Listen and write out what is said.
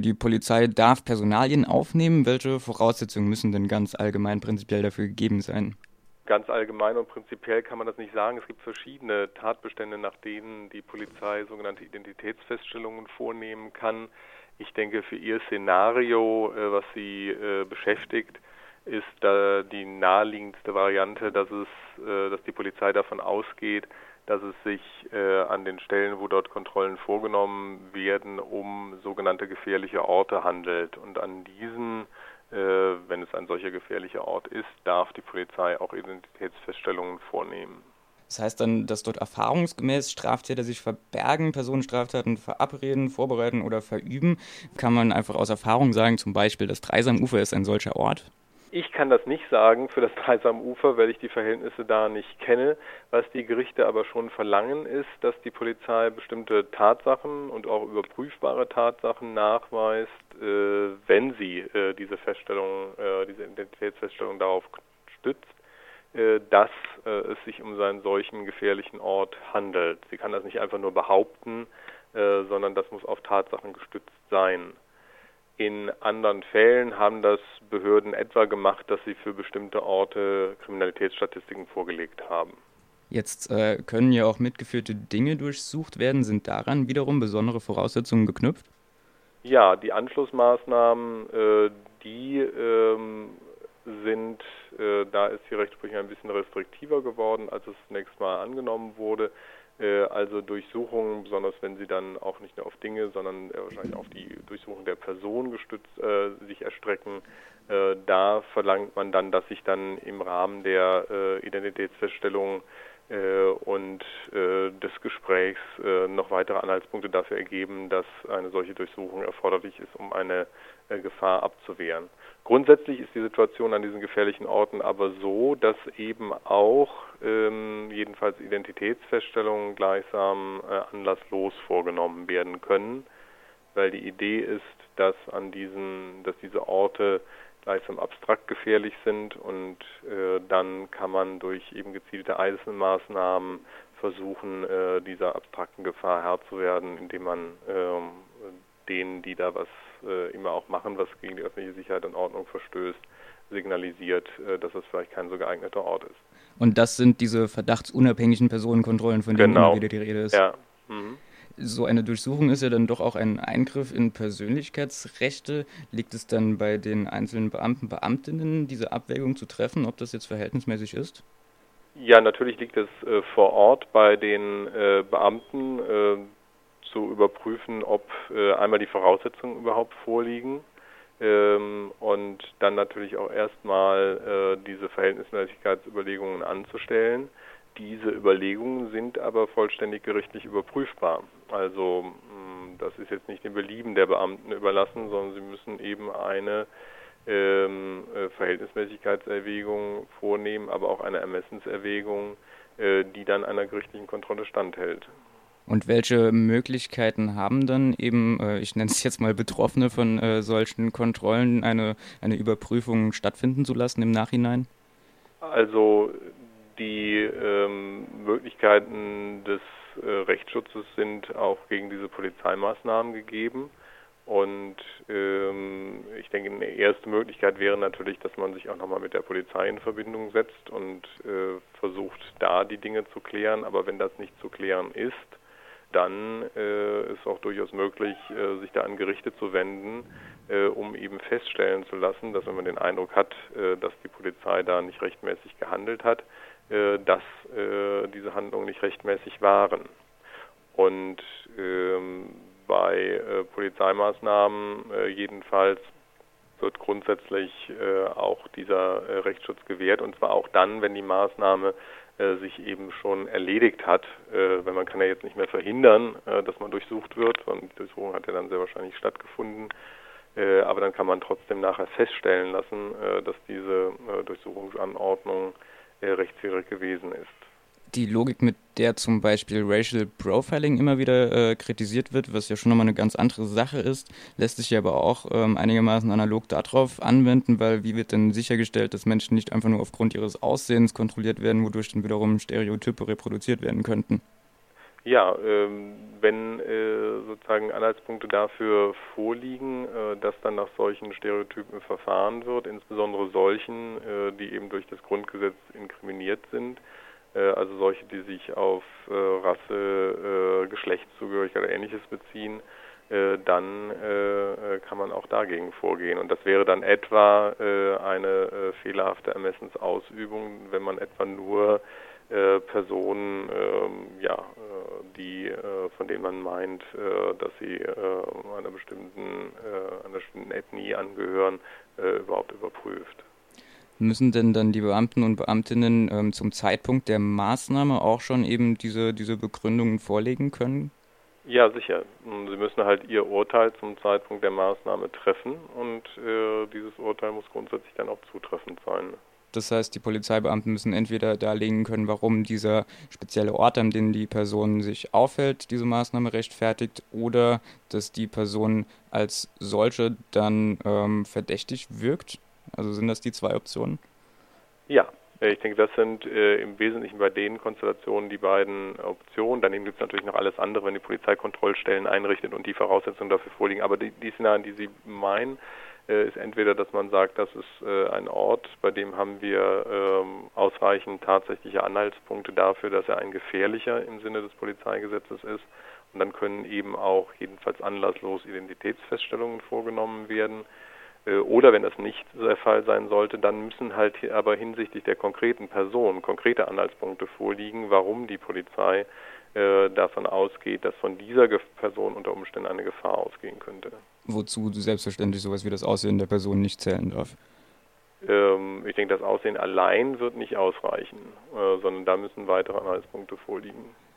Die Polizei darf Personalien aufnehmen. Welche Voraussetzungen müssen denn ganz allgemein prinzipiell dafür gegeben sein? Ganz allgemein und prinzipiell kann man das nicht sagen. Es gibt verschiedene Tatbestände, nach denen die Polizei sogenannte Identitätsfeststellungen vornehmen kann. Ich denke, für Ihr Szenario, äh, was Sie äh, beschäftigt, ist da die naheliegendste Variante, dass es, äh, dass die Polizei davon ausgeht, dass es sich äh, an den Stellen, wo dort Kontrollen vorgenommen werden, um sogenannte gefährliche Orte handelt. Und an diesen, äh, wenn es ein solcher gefährlicher Ort ist, darf die Polizei auch Identitätsfeststellungen vornehmen. Das heißt dann, dass dort erfahrungsgemäß Straftäter sich verbergen, Personenstraftaten verabreden, vorbereiten oder verüben. Kann man einfach aus Erfahrung sagen, zum Beispiel, das Dreisamufer ist ein solcher Ort? Ich kann das nicht sagen für das Dreisamufer, weil ich die Verhältnisse da nicht kenne. Was die Gerichte aber schon verlangen, ist, dass die Polizei bestimmte Tatsachen und auch überprüfbare Tatsachen nachweist, äh, wenn sie äh, diese Feststellung, äh, diese Identitätsfeststellung darauf stützt, dass es sich um einen solchen gefährlichen Ort handelt. Sie kann das nicht einfach nur behaupten, sondern das muss auf Tatsachen gestützt sein. In anderen Fällen haben das Behörden etwa gemacht, dass sie für bestimmte Orte Kriminalitätsstatistiken vorgelegt haben. Jetzt äh, können ja auch mitgeführte Dinge durchsucht werden. Sind daran wiederum besondere Voraussetzungen geknüpft? Ja, die Anschlussmaßnahmen, äh, die ähm, sind, äh, da ist die Rechtsprechung ein bisschen restriktiver geworden, als es zunächst mal angenommen wurde. Äh, also Durchsuchungen, besonders wenn sie dann auch nicht nur auf Dinge, sondern äh, wahrscheinlich auf die Durchsuchung der Person gestützt äh, sich erstrecken. Äh, da verlangt man dann, dass sich dann im Rahmen der äh, Identitätsfeststellung und des Gesprächs noch weitere Anhaltspunkte dafür ergeben, dass eine solche Durchsuchung erforderlich ist, um eine Gefahr abzuwehren. Grundsätzlich ist die Situation an diesen gefährlichen Orten aber so, dass eben auch ähm, jedenfalls Identitätsfeststellungen gleichsam äh, anlasslos vorgenommen werden können, weil die Idee ist, dass an diesen, dass diese Orte gleichsam abstrakt gefährlich sind und äh, dann kann man durch eben gezielte Eisenmaßnahmen versuchen, äh, dieser abstrakten Gefahr Herr zu werden, indem man ähm, denen, die da was äh, immer auch machen, was gegen die öffentliche Sicherheit und Ordnung verstößt, signalisiert, äh, dass es vielleicht kein so geeigneter Ort ist. Und das sind diese verdachtsunabhängigen Personenkontrollen, von denen genau. immer wieder die Rede ist. Ja. Mhm. So eine Durchsuchung ist ja dann doch auch ein Eingriff in Persönlichkeitsrechte. Liegt es dann bei den einzelnen Beamten, Beamtinnen, diese Abwägung zu treffen, ob das jetzt verhältnismäßig ist? Ja, natürlich liegt es äh, vor Ort bei den äh, Beamten. Äh, zu überprüfen, ob äh, einmal die Voraussetzungen überhaupt vorliegen ähm, und dann natürlich auch erstmal äh, diese Verhältnismäßigkeitsüberlegungen anzustellen. Diese Überlegungen sind aber vollständig gerichtlich überprüfbar. Also mh, hm, das ist jetzt nicht dem Belieben der Beamten überlassen, sondern sie müssen eben eine ähm, äh, Verhältnismäßigkeitserwägung vornehmen, aber auch eine Ermessenserwägung, äh, die dann einer gerichtlichen Kontrolle standhält. Und welche Möglichkeiten haben dann eben, äh, ich nenne es jetzt mal Betroffene von äh, solchen Kontrollen, eine, eine Überprüfung stattfinden zu lassen im Nachhinein? Also die ähm, Möglichkeiten des äh, Rechtsschutzes sind auch gegen diese Polizeimaßnahmen gegeben. Und ähm, ich denke, eine erste Möglichkeit wäre natürlich, dass man sich auch nochmal mit der Polizei in Verbindung setzt und äh, versucht, da die Dinge zu klären. Aber wenn das nicht zu klären ist, dann äh, ist auch durchaus möglich, äh, sich da an Gerichte zu wenden, äh, um eben feststellen zu lassen, dass wenn man den Eindruck hat, äh, dass die Polizei da nicht rechtmäßig gehandelt hat, äh, dass äh, diese Handlungen nicht rechtmäßig waren. Und ähm, bei Polizeimaßnahmen jedenfalls wird grundsätzlich auch dieser Rechtsschutz gewährt, und zwar auch dann, wenn die Maßnahme äh, sich eben schon erledigt hat, äh, weil man kann ja jetzt nicht mehr verhindern, äh, dass man durchsucht wird, und die Durchsuchung hat ja dann sehr wahrscheinlich stattgefunden. Äh, aber dann kann man trotzdem nachher feststellen lassen, äh, dass diese äh, Durchsuchungsanordnung rechtswidrig gewesen ist die Logik, mit der zum Beispiel Racial Profiling immer wieder äh, kritisiert wird, was ja schon nochmal eine ganz andere Sache ist, lässt sich ja aber auch ähm, einigermaßen analog darauf anwenden, weil wie wird denn sichergestellt, dass Menschen nicht einfach nur aufgrund ihres Aussehens kontrolliert werden, wodurch dann wiederum Stereotype reproduziert werden könnten? Ja, ähm, wenn äh, sozusagen Anhaltspunkte dafür vorliegen, äh, dass dann nach solchen Stereotypen verfahren wird, insbesondere solchen, äh, die eben durch das Grundgesetz inkriminiert sind, also solche, die sich auf äh, Rasse, äh, Geschlechtszugehörigkeit oder ähnliches beziehen, dann kann man auch dagegen vorgehen. Und das wäre dann etwa eine fehlerhafte Ermessensausübung, wenn man etwa nur Personen ähm, ja, die, äh, von denen man meint, äh, dass sie äh, einer bestimmten, einer bestimmten Ethnie angehören, überhaupt überprüft. Müssen denn dann die Beamten und Beamtinnen ähm, zum Zeitpunkt der Maßnahme auch schon eben diese, diese Begründungen vorlegen können? Ja, sicher. Sie müssen halt Ihr Urteil zum Zeitpunkt der Maßnahme treffen und äh, dieses Urteil muss grundsätzlich dann auch zutreffend sein. Das heißt, die Polizeibeamten müssen entweder darlegen können, warum dieser spezielle Ort, an dem die Person sich aufhält, diese Maßnahme rechtfertigt, oder dass die Person als solche dann ähm, verdächtig wirkt. Also sind das die zwei Optionen? Ja, ich denke, das sind äh, im Wesentlichen bei den Konstellationen die beiden Optionen. Daneben gibt es natürlich noch alles andere, wenn die Polizei Kontrollstellen einrichtet und die Voraussetzungen dafür vorliegen. Aber die, die Szenarien, die Sie meinen, äh, ist entweder, dass man sagt, das ist äh, ein Ort, bei dem haben wir ähm, ausreichend tatsächliche Anhaltspunkte dafür, dass er ein gefährlicher im Sinne des Polizeigesetzes ist. Und dann können eben auch jedenfalls anlasslos Identitätsfeststellungen vorgenommen werden. Äh, oder wenn das nicht der Fall sein sollte, dann müssen halt aber hinsichtlich der konkreten Person konkrete Anhaltspunkte vorliegen, warum die Polizei äh, davon ausgeht, dass von dieser Person unter Umständen eine Gefahr ausgehen könnte. Wozu selbstverständlich sowas wie das Aussehen der Person nicht zählen darf. Ähm, ich denke, das Aussehen allein wird nicht ausreichen, äh, sondern da müssen weitere Anhaltspunkte vorliegen.